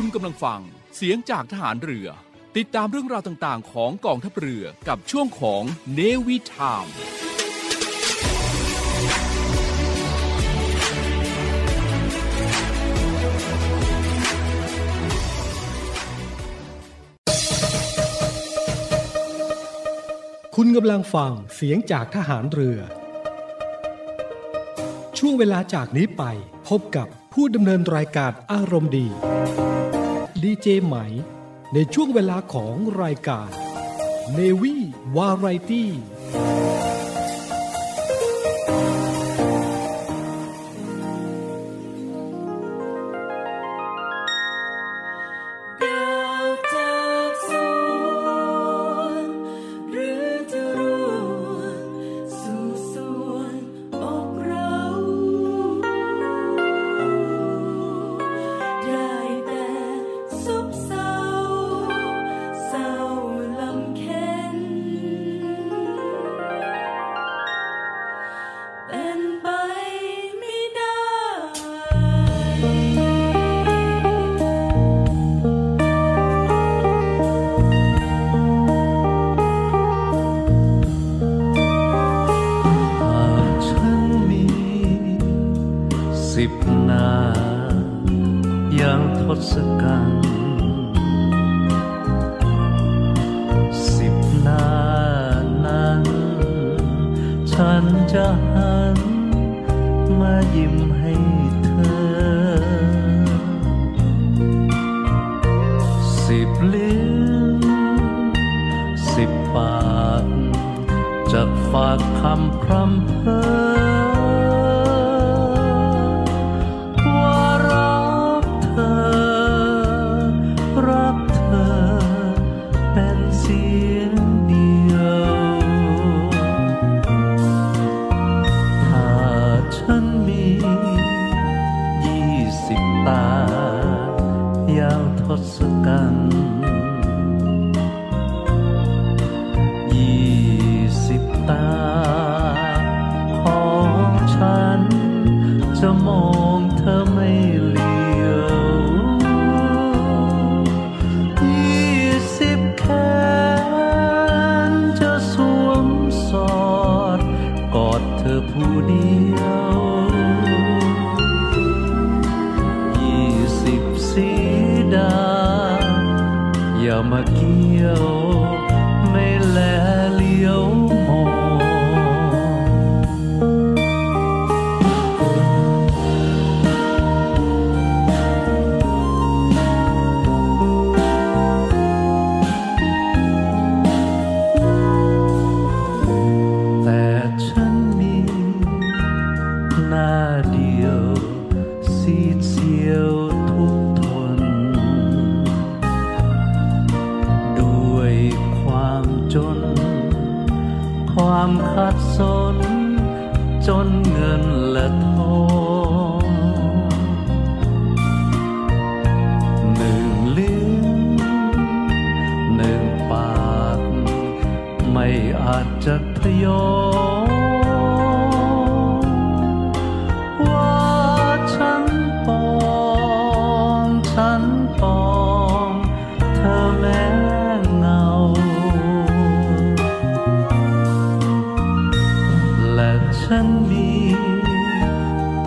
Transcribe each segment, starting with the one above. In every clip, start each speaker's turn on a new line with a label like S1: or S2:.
S1: คุณกำลังฟัง เสียงจากทหารเรือ ติดตามเรื่องราวต่างๆ ของกองทัพเรือกับช่วงของเนวิทาม
S2: คุณกำลังฟังเสียงจากทหารเรือ ช่วงเวลาจากนี้ไปพบกับผู้ดำเนินรายการอารมณ์ดี ดีเจไหม ในช่วงเวลาของรายการเนวีวาไรตี้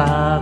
S3: ตา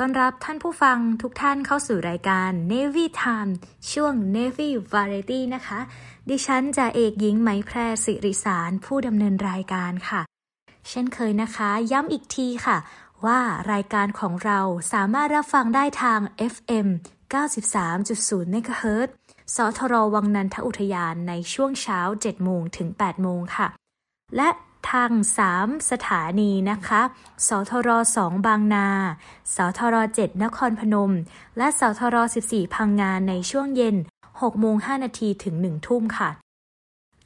S3: ต้อนรับท่านผู้ฟังทุกท่านเข้าสู่รายการ Navy Time ช่วง Navy Variety นะคะ ดิฉันจะเอกหญิงไหมแพรสิริสาร ผู้ดำเนินรายการค่ะ เช่นเคยนะคะ ย้ำอีกทีค่ะ ว่ารายการของเราสามารถรับฟังได้ทาง FM 93.0 MHz สทรวังนันทอุทยานในช่วงเช้า 7 โมงถึง 8 โมงค่ะ และ ทาง 3 สถานีนะคะ สทร2บางนา สทร7นครพนม และสทร14 พังงานในช่วงเย็น6โมง5นาทีถึง 1 ทุ่มค่ะ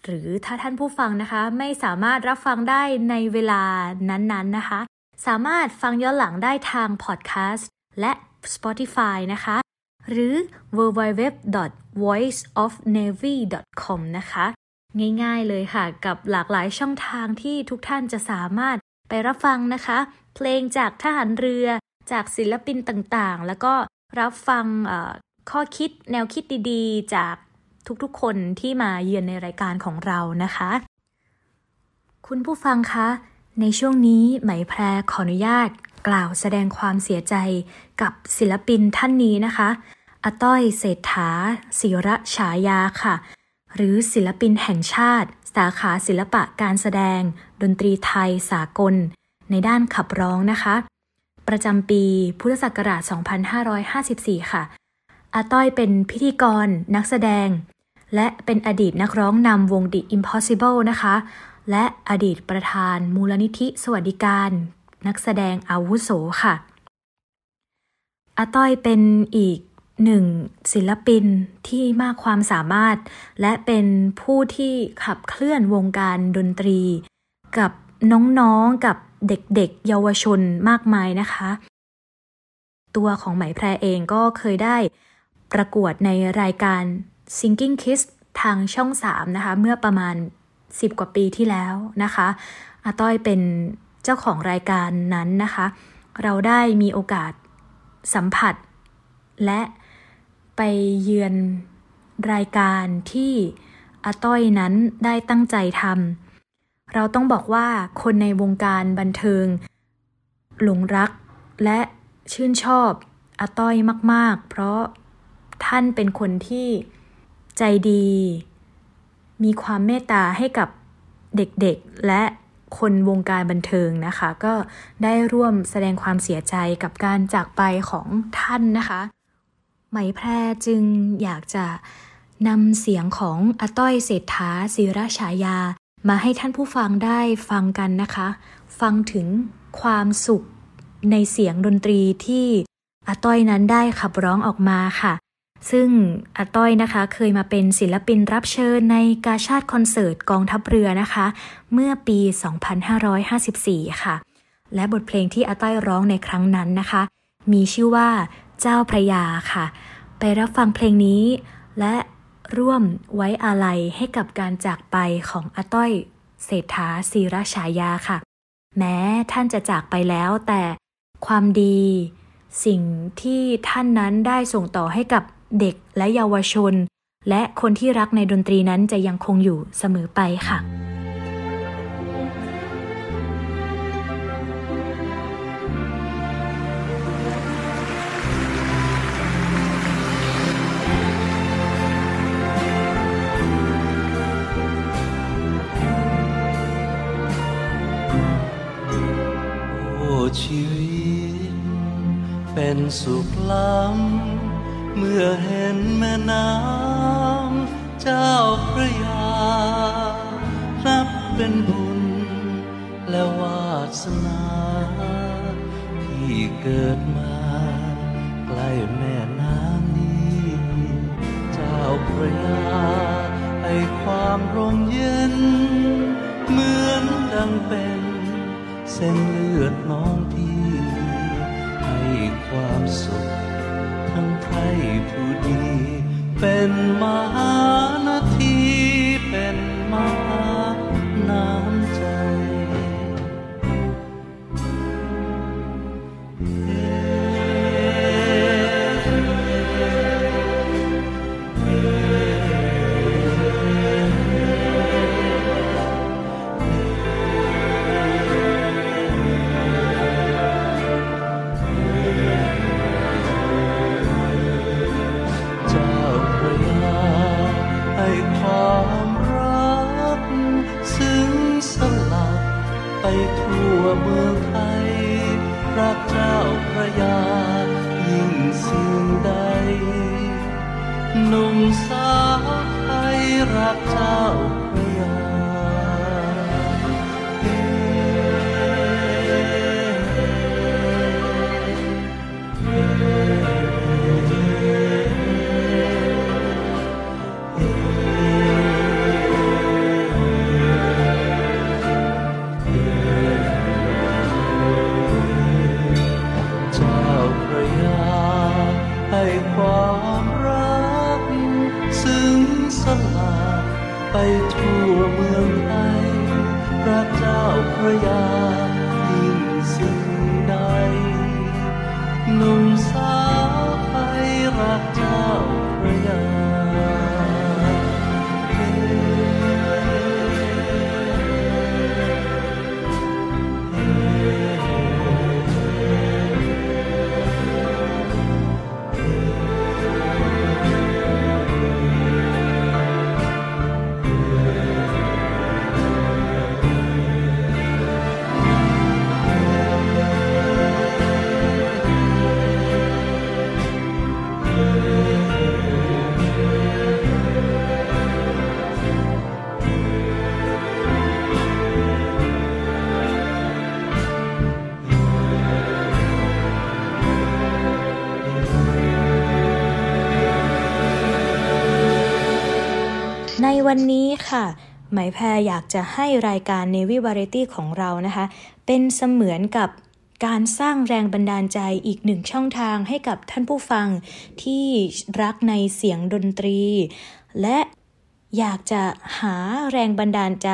S3: หรือถ้าท่านผู้ฟังนะคะไม่สามารถรับฟังได้ในเวลานั้นๆนะคะ สามารถฟังย้อนหลังได้ทางพอดแคสต์และ Spotify นะคะ หรือ www.voiceofnavy.com นะคะ ง่ายๆเลยค่ะ กับหลากหลายช่องทางที่ทุกท่านจะสามารถไปรับฟังนะคะ เพลงจากทหารเรือจากศิลปินต่างๆ แล้วก็รับฟังข้อคิดแนวคิดดีๆ จากทุกๆ คนที่มาเยือนในรายการของเรานะคะ คุณผู้ฟังคะ ในช่วงนี้ไหมแพรขออนุญาต กล่าวแสดงความเสียใจกับศิลปินท่านนี้นะคะอาต้อยเศรษฐาศิระฉายาค่ะ หรือศิลปินแห่งชาติ สาขาศิลปะการแสดง ดนตรีไทยสากล ในด้านขับร้องนะคะ ประจำปีพุทธศักราช 2554 ค่ะ อาต้อยเป็นพิธีกร นักแสดง และเป็นอดีตนักร้องนำวง The Impossible นะคะ และอดีตประธานมูลนิธิสวัสดิการ นักแสดงอาวุโสค่ะอาต้อยเป็นอีก หนึ่งศิลปินที่มากความสามารถ และเป็นผู้ที่ขับเคลื่อนวงการดนตรี กับน้องๆกับเด็กๆ เยาวชนมากมายนะคะ ตัวของไหมแพรเองก็เคยได้ประกวดในรายการ Singing Kiss ทางช่อง 3 นะคะ เมื่อประมาณ 10 กว่าปีที่แล้วนะคะอาต้อยเป็นเจ้าของรายการนั้นนะคะ เราได้มีโอกาสสัมผัสและ ไปเยือนรายการที่อาต้อยนั้นได้ตั้งใจทำเราต้องบอกว่าคนในวงการบันเทิง หลงรักและชื่นชอบอาต้อยมาก ๆ เพราะท่านเป็นคนที่ใจดี มีความเมตตาให้กับเด็กๆ และคนวงการบันเทิงนะคะ ก็ได้ร่วมแสดงความเสียใจกับการจากไปของท่านนะคะ ไหมแพรจึงอยากจะนำเสียงของอาต้อยเศรษฐาศิราชายา มาให้ท่านผู้ฟังได้ฟังกันนะคะ ฟังถึงความสุขในเสียงดนตรีที่อาต้อยนั้นได้ขับร้องออกมาค่ะ ซึ่งอาต้อยนะคะเคยมาเป็นศิลปินรับเชิญในกาชาติคอนเสิร์ตกองทัพเรือนะคะ เมื่อปี 2554 ค่ะ และบทเพลงที่อาต้อยร้องในครั้งนั้นนะคะ มีชื่อว่าเจ้าพระยาค่ะ ไปรับฟังเพลงนี้ และร่วมไว้อาลัยให้กับการจากไปของอาต้อย เศรษฐาศีรฉายาค่ะ แม้ท่านจะจากไปแล้วแต่ความดี สิ่งที่ท่านนั้นได้ส่งต่อให้กับเด็กและเยาวชน และคนที่รักในดนตรีนั้นจะยังคงอยู่เสมอไปค่ะ
S2: ชีวิต เป็นสุขล้ำ เมื่อเห็นแม่น้ำเจ้าพระยา นับเป็นบุญ และวาสนา ที่เกิดมา ใกล้แม่น้ำนี้ เจ้าพระยา ให้ความร่มเย็น เหมือนดังเป็น เส้นเลือดน้องพี่ให้ความสุขทั้งไทยผู้ดีเป็นมา วันนี้ค่ะ หมาย
S3: แพรอยากจะให้รายการ Navy Variety ของเรานะคะ เป็นเสมือนกับการสร้างแรงบันดาลใจอีกหนึ่งช่องทางให้กับท่านผู้ฟังที่รักในเสียงดนตรี และอยากจะหาแรงบันดาลใจ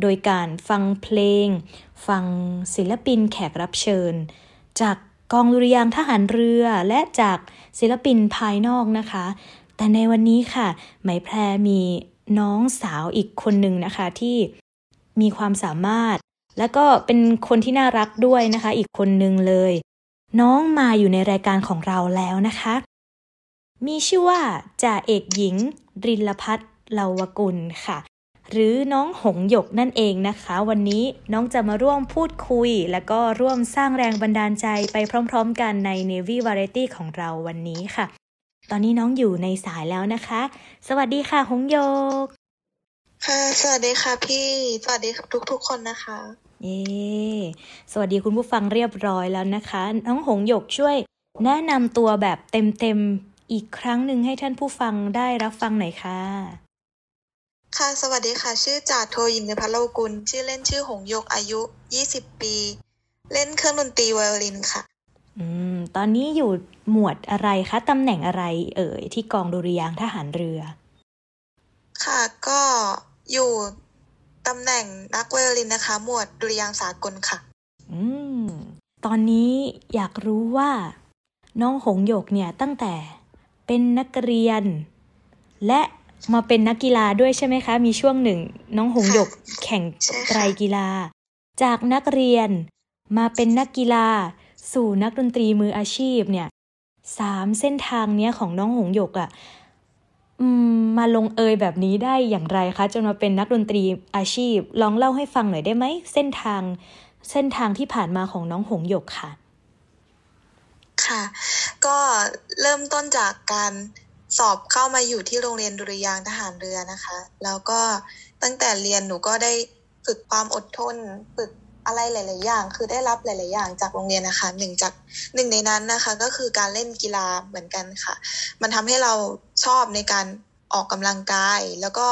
S3: โดยการฟังเพลง ฟังศิลปินแขกรับเชิญ จากกองดุริยางทหารเรือและจากศิลปินภายนอกนะคะ แต่ในวันนี้ค่ะ ไหมแพรมี น้องสาวอีกคนหนึ่งนะคะที่มีความสามารถ แล้วก็เป็นคนที่น่ารักด้วยนะคะ อีกคนหนึ่งเลย น้องมาอยู่ในรายการของเราแล้วนะคะ มีชื่อว่าจ่าเอกหญิง รินลพัฒน์เลาวกุลค่ะ หรือน้องหงหยกนั่นเองนะคะ วันนี้น้องจะมาร่วมพูดคุย แล้วก็ร่วมสร้างแรงบันดาลใจไปพร้อม ๆ กันใน Navy Variety ของเราวันนี้ค่ะ ตอนนี้น้องอยู่ในสายแล้วนะคะ สวัสดีค่ะหงหยก
S4: ค่ะ สวัสดีค่ะพี่ สวัสดีทุกๆคนนะคะ
S3: เย้สวัสดีคุณผู้ฟังเรียบร้อยแล้วนะคะ น้องหงหยกช่วย แนะนำตัวแบบเต็มๆอีกครั้งหนึ่งให้ท่านผู้ฟังได้รับฟังหน่อยค่ะ
S4: ค่ะ สวัสดีค่ะ ชื่อจ่าโทยินพัทรกุล ชื่อเล่นชื่อหงโยกอายุ 20 ปี เล่นเครื่องดนตรีไวโอลินค่ะ
S3: อืม ตอนนี้อยู่หมวดอะไรคะตำแหน่งอะไร เอ่ยที่กองดุริยางค์ทหารเรือ
S4: ค่ะก็อยู่ตำแหน่งนักไวโอลินนะคะ หมวดดุริยางค์สากลค่ะ
S3: อืม ตอนนี้อยากรู้ว่า น้องหงหยกเนี่ยตั้งแต่เป็นนักเรียน และมาเป็นนักกีฬาด้วยใช่ไหมคะ มีช่วงหนึ่ง น้องหงหยกแข่ง
S4: ใช่ค่ะ
S3: ไตรกีฬา จากนักเรียนมาเป็นนักกีฬา สู่นักดนตรีมืออาชีพเนี่ยสามเส้นทางเนี้ยของน้องหงหยกอะ่ะมาลงเอยแบบนี้ได้อย่างไรคะจนมาเป็นนักดนตรีอาชีพ ลองเล่าให้ฟังหน่อยได้ไหมเส้นทางเส้นทางที่ผ่านมาของน้องหงหยกค่ะ
S4: ค่ะ ก็เริ่มต้นจากการสอบเข้ามาอยู่ที่โรงเรียนดุริยางทหารเรือนะคะ แล้วก็ตั้งแต่เรียนหนูก็ได้ฝึกความอดทน ฝึก อะไรหลาย ๆ อย่าง คือได้รับหลาย ๆ อย่างจากโรงเรียนนะคะหนึ่งจากหนึ่งในนั้นนะคะ ก็คือการเล่นกีฬาเหมือนกันค่ะ มันทำให้เราชอบในการออกกำลังกาย แล้วก็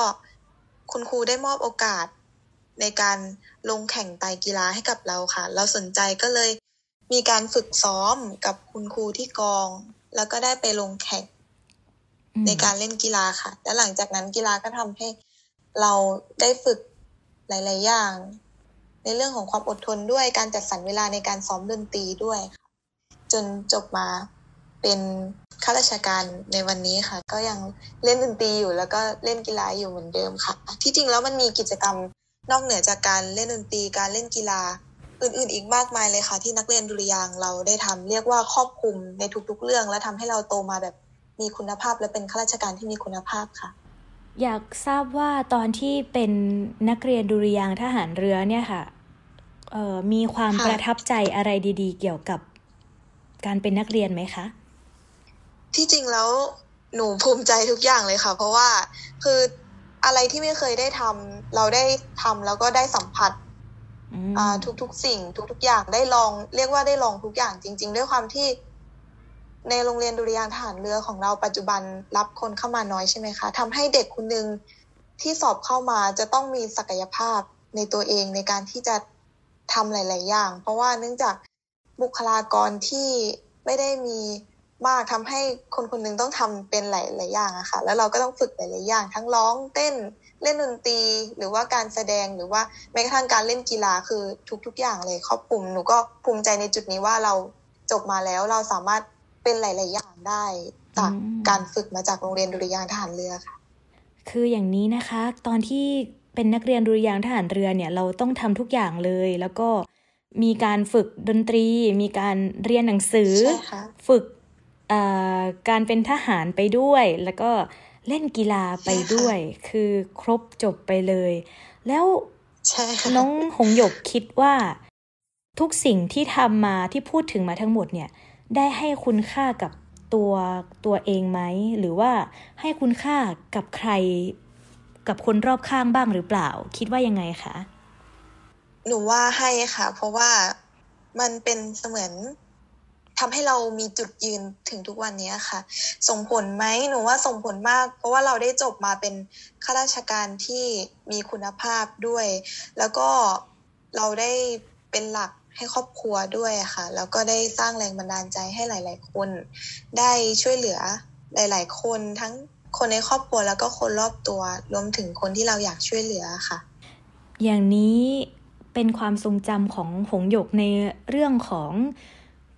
S4: คุณครูได้มอบโอกาสในการลงแข่งไตรกีฬาให้กับเราค่ะ เราสนใจก็เลยมีการฝึกซ้อมกับคุณครูที่กอง แล้วก็ได้ไปลงแข่ง
S3: อืม
S4: ในการเล่นกีฬาค่ะ และหลังจากนั้นกีฬาก็ทำให้เราได้ฝึกหลาย ๆ อย่าง ในเรื่องของความอดทนด้วยการจัดสรรเวลาในการซ้อมดนตรีด้วย จนจบมาเป็นข้าราชการในวันนี้ค่ะ ก็ยังเล่นดนตรีอยู่แล้วก็เล่นกีฬาอยู่เหมือนเดิมค่ะ ที่จริงแล้วมันมีกิจกรรมนอกเหนือจากการเล่นดนตรีการเล่นกีฬาอื่นๆ อีกมากมายเลยค่ะ ที่นักเรียนดุริยางเราได้ทำเรียกว่าครอบคลุมในทุกๆ เรื่อง และทำให้เราโตมาแบบมีคุณภาพและเป็นข้าราชการที่มีคุณภาพค่ะ
S3: อยากทราบว่าตอนที่เป็นนักเรียนดุริยางทหารเรือเนี่ยค่ะ มีความประทับใจอะไรดีๆ เกี่ยวกับการเป็นนักเรียนไหมคะ
S4: ที่จริงแล้วหนูภูมิใจทุกอย่างเลยค่ะ เพราะว่าคืออะไรที่ไม่เคยได้ทำเราได้ทำแล้วก็ได้สัมผัสทุกๆสิ่ง ทุกๆอย่างได้ลอง เรียกว่าได้ลองทุกอย่างจริง ๆ ด้วยความที่ในโรงเรียนดุริยางทหารเรือของเราปัจจุบันรับคนเข้ามาน้อยใช่ไหมคะทำให้เด็กคนหนึ่งที่สอบเข้ามาจะต้องมีศักยภาพในตัวเองในการที่จะ ทำหลาย ๆ อย่าง เพราะว่าเนื่องจากบุคลากรที่ไม่ได้มีมากทำให้คนคนนึงต้องทำเป็นหลาย ๆ อย่างอะค่ะ แล้วเราก็ต้องฝึกหลาย ๆ อย่าง ทั้งร้องเต้นเล่นดนตรีหรือว่าการแสดงหรือว่าแม้กระทั่งการเล่นกีฬาคือทุก ๆ อย่างเลยครอบคลุมหนูก็ภูมิใจในจุดนี้ว่าเราจบมาแล้วเราสามารถเป็นหลาย ๆ อย่างได้จากการฝึกมาจากโรงเรียนดุริยางทหารเรือค่ะ
S3: คืออย่างนี้นะคะ ตอนที่ เป็นนักเรียนดุริยางทหารเรือเนี่ยเราต้องทำทุกอย่างเลย แล้วก็มีการฝึกดนตรี มีการเรียนหนังสือ ฝึกการเป็นทหารไปด้วย แล้วก็เล่นกีฬาไปด้วย คือครบจบไปเลย แล้วน้องหงหยกคิดว่าทุกสิ่งที่ทำมาที่พูดถึงมาทั้งหมดเนี่ย ได้ให้คุณค่ากับตัวตัวเองไหม หรือว่าให้คุณค่ากับใคร กับคนรอบข้างบ้างหรือเปล่า คิดว่ายังไงคะ
S4: หนูว่าให้ค่ะ เพราะว่ามันเป็นเสมือนทำให้เรามีจุดยืนถึงทุกวันนี้ค่ะ ส่งผลไหมหนูว่าส่งผลมาก เพราะว่าเราได้จบมาเป็นข้าราชการที่มีคุณภาพด้วย แล้วก็เราได้เป็นหลักให้ครอบครัวด้วยค่ะ แล้วก็ได้สร้างแรงบันดาลใจให้หลาย ๆ คน ได้ช่วยเหลือหลาย ๆ คนทั้ง คนในครอบครัวแล้วก็คนรอบตัว รวมถึงคนที่เราอยากช่วยเหลือค่ะ
S3: อย่างนี้เป็นความทรงจำของหงหยกในเรื่องของ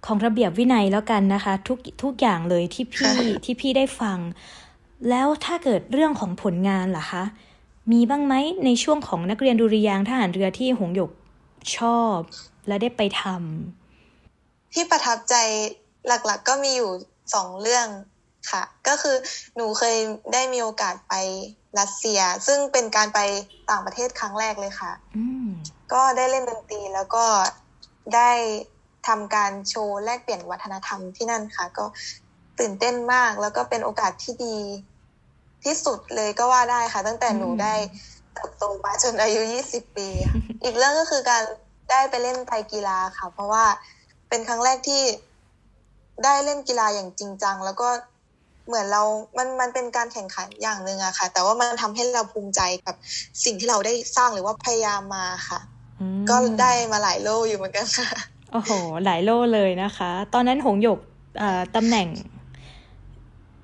S3: ของระเบียบวินัยแล้วกันนะคะ ทุกทุกอย่างเลยที่พี่ที่พี่ได้ฟัง แล้วถ้าเกิดเรื่องของผลงานล่ะคะ มีบ้างไหมในช่วงของนักเรียนดุริยางทหารเรือที่หงหยกชอบ และได้ไปทำ
S4: ที่ประทับใจหลักๆก็มีอยู่สองเรื่อง ค่ะ ก็คือหนูเคยได้มีโอกาสไปรัสเซีย ซึ่งเป็นการไปต่างประเทศครั้งแรกเลยค่ะก็ได้เล่นดนตรีแล้วก็ได้ทำการโชว์แลกเปลี่ยนวัฒนธรรมที่นั่นค่ะ ก็ตื่นเต้นมากแล้วก็เป็นโอกาสที่ดีที่สุดเลยก็ว่าได้ค่ะ ตั้งแต่หนูได้เติบโตมาจนอายุยี่สิบปีอีกเรื่องก็คือการได้ไปเล่นไทยกีฬาค่ะ เพราะว่าเป็นครั้งแรกที่ได้เล่นกีฬาอย่างจริงจัง แล้วก็ เหมือนเรา มันมันเป็นการแข่งขันอย่างหนึ่งอะค่ะ แต่ว่ามันทำให้เราภูมิใจกับสิ่งที่เราได้สร้างหรือว่าพยายามมาค่ะ ก็ได้มาหลายโลอยู่เหมือนกันค่ะ
S3: โอ้โห หลายโล่เลยนะคะ ตอนนั้นหงหยกตำแหน่ง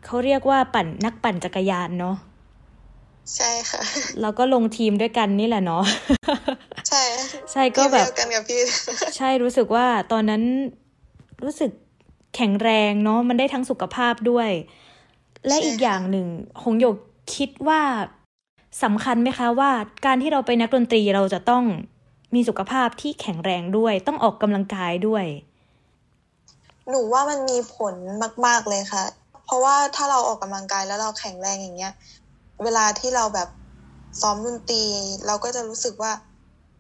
S3: เขาเรียกว่าปั่นนักปั่นจักรยานเนาะ
S4: ใช่ค่ะ
S3: เราก็ลงทีมด้วยกันนี่แหละเนาะ
S4: ใช่ ใช่
S3: ก็แบบ
S4: กันกับพี่
S3: ใช่รู้สึกว่าตอนนั้นรู้สึกแข็งแรงเนาะมันได้ทั้งสุขภาพด้วย และอีกอย่างหนึ่งหงหยกคิดว่าสำคัญไหมคะว่าการที่เราไปนักดนตรีเราจะต้องมีสุขภาพที่แข็งแรงด้วย ต้องออกกำลังกายด้วย
S4: หนูว่ามันมีผลมาก ๆเลยค่ะ เพราะว่าถ้าเราออกกำลังกายแล้วเราแข็งแรงอย่างเงี้ย เวลาที่เราแบบซ้อมดนตรี เราก็จะรู้สึกว่า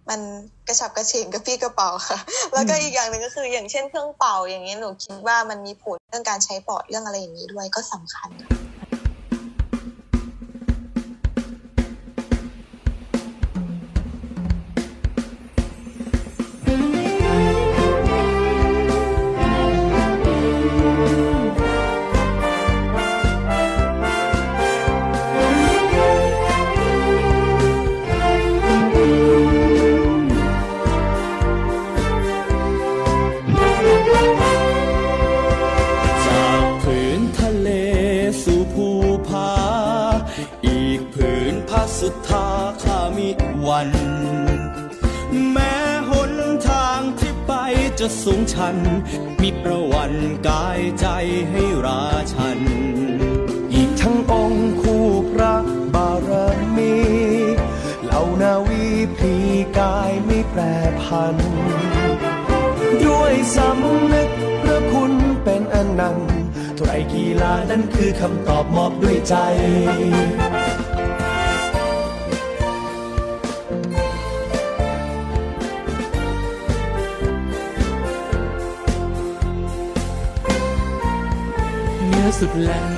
S4: มันกระฉับกระเฉงกับพี่กระเป๋าค่ะ แล้วก็อีกอย่างหนึ่งก็คืออย่างเช่นเครื่องเป่าอย่างเงี้ยหนูคิดว่ามันมีผลเรื่องการใช้ปอดเรื่องอะไรอย่างนี้ด้วยก็สำคัญ คื
S5: อคำตอบมอบด้วยใจ
S6: เมื่อสุดแล้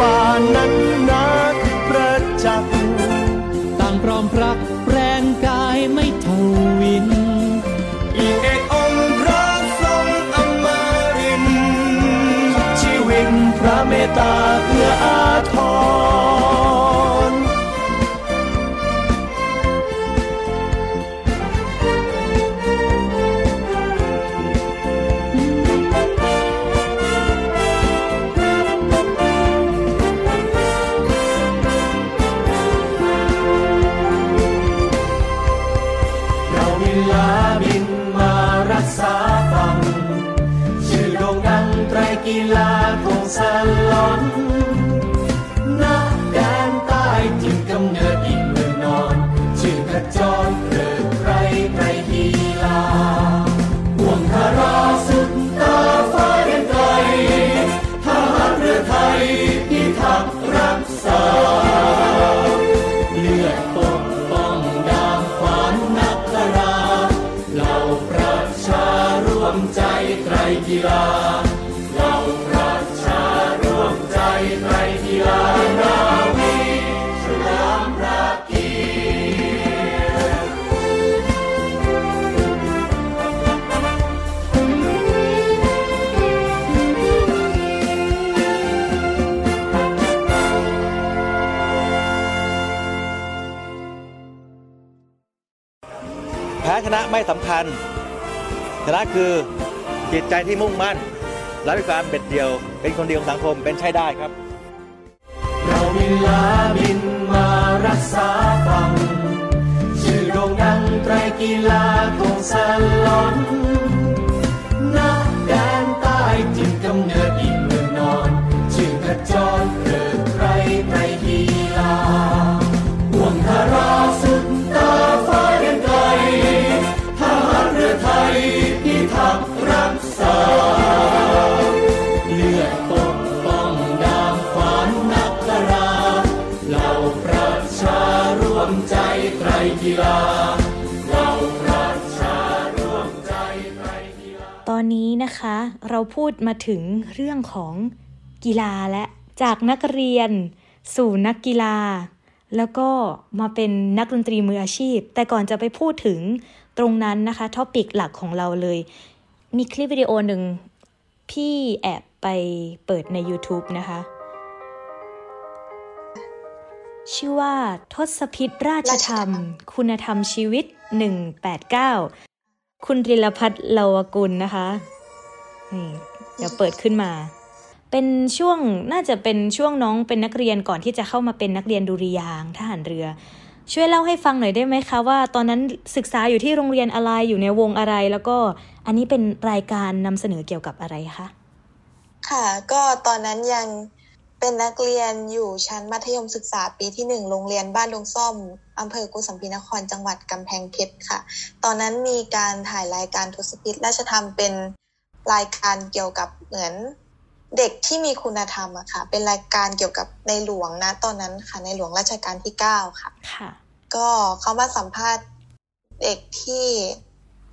S5: ป่านั้นนาคือประจักษ์
S6: ต่างพร้อมพรักแรงกายไม่เท่าวิน
S5: อีกเอกองค์พระทรงอมรินชีวิตพระเมตตาเอื้ออา ขอ นะไม่
S7: สำคัญ ชนะคือจิตใจที่มุ่งมั่นและมีความเบ็ดเดี่ยว เป็นคนดีของสังคมเป็นใช่ได้ครับ
S5: เราบินลาบินมารักษาฟังชื่อโด่งดังไตรกีฬาของสลอนนักแดนใต้ถิ่นกำเนิดอีกเมืองนอน ชื่อกระจรเกิดไตรไตรกีฬาห่วงคาราสุด พิทักษ์รักษา เลือดปกป้องดามขวานนักกราเหล่าประชาร่วมใจไตรกีฬาเหล่าประชาร่วมใจไตรกีฬา
S3: ตอนนี้นะคะ เราพูดมาถึงเรื่องของกีฬาและจากนักเรียน สู่นักกีฬา แล้วก็มาเป็นนักดนตรีมืออาชีพ แต่ก่อนจะไปพูดถึง ตรงนั้นนะคะ topic หลักของเราเลย มีคลิปวิดีโอหนึ่งพี่แอบไปเปิดใน YouTube นะคะ ชื่อว่าทศพิธราชธรรม คุณธรรมชีวิต 189 คุณริลพัฒน์เลาวกุลนะคะนี่เดี๋ยวเปิดขึ้นมา เป็นช่วงน่าจะเป็นช่วงน้องเป็นนักเรียนก่อนที่จะเข้ามาเป็นนักเรียนดุริยางทหารเรือ ช่วยเล่าให้ฟังหน่อยได้ไหมคะว่าตอนนั้นศึกษาอยู่ที่โรงเรียนอะไรอยู่ในวงอะไร แล้วก็อันนี้เป็นรายการนำเสนอเกี่ยวกับอะไรคะ
S4: ค่ะ ก็ตอนนั้นยังเป็นนักเรียนอยู่ชั้นมัธยมศึกษาปีที่หนึ่งโรงเรียนบ้านดงซ่อมอำเภอกุสัมพีนครจังหวัดกำแพงเพชรค่ะ ตอนนั้นมีการถ่ายรายการทศพิษราชธรรมเป็นรายการเกี่ยวกับเหมือน เด็กที่มีคุณธรรมอะค่ะ เป็นรายการเกี่ยวกับในหลวงนะตอนนั้นค่ะ ในหลวงรัชกาลที่เก้าค่ะ
S3: ค่ะ
S4: ก็เขามาสัมภาษณ์เด็กที่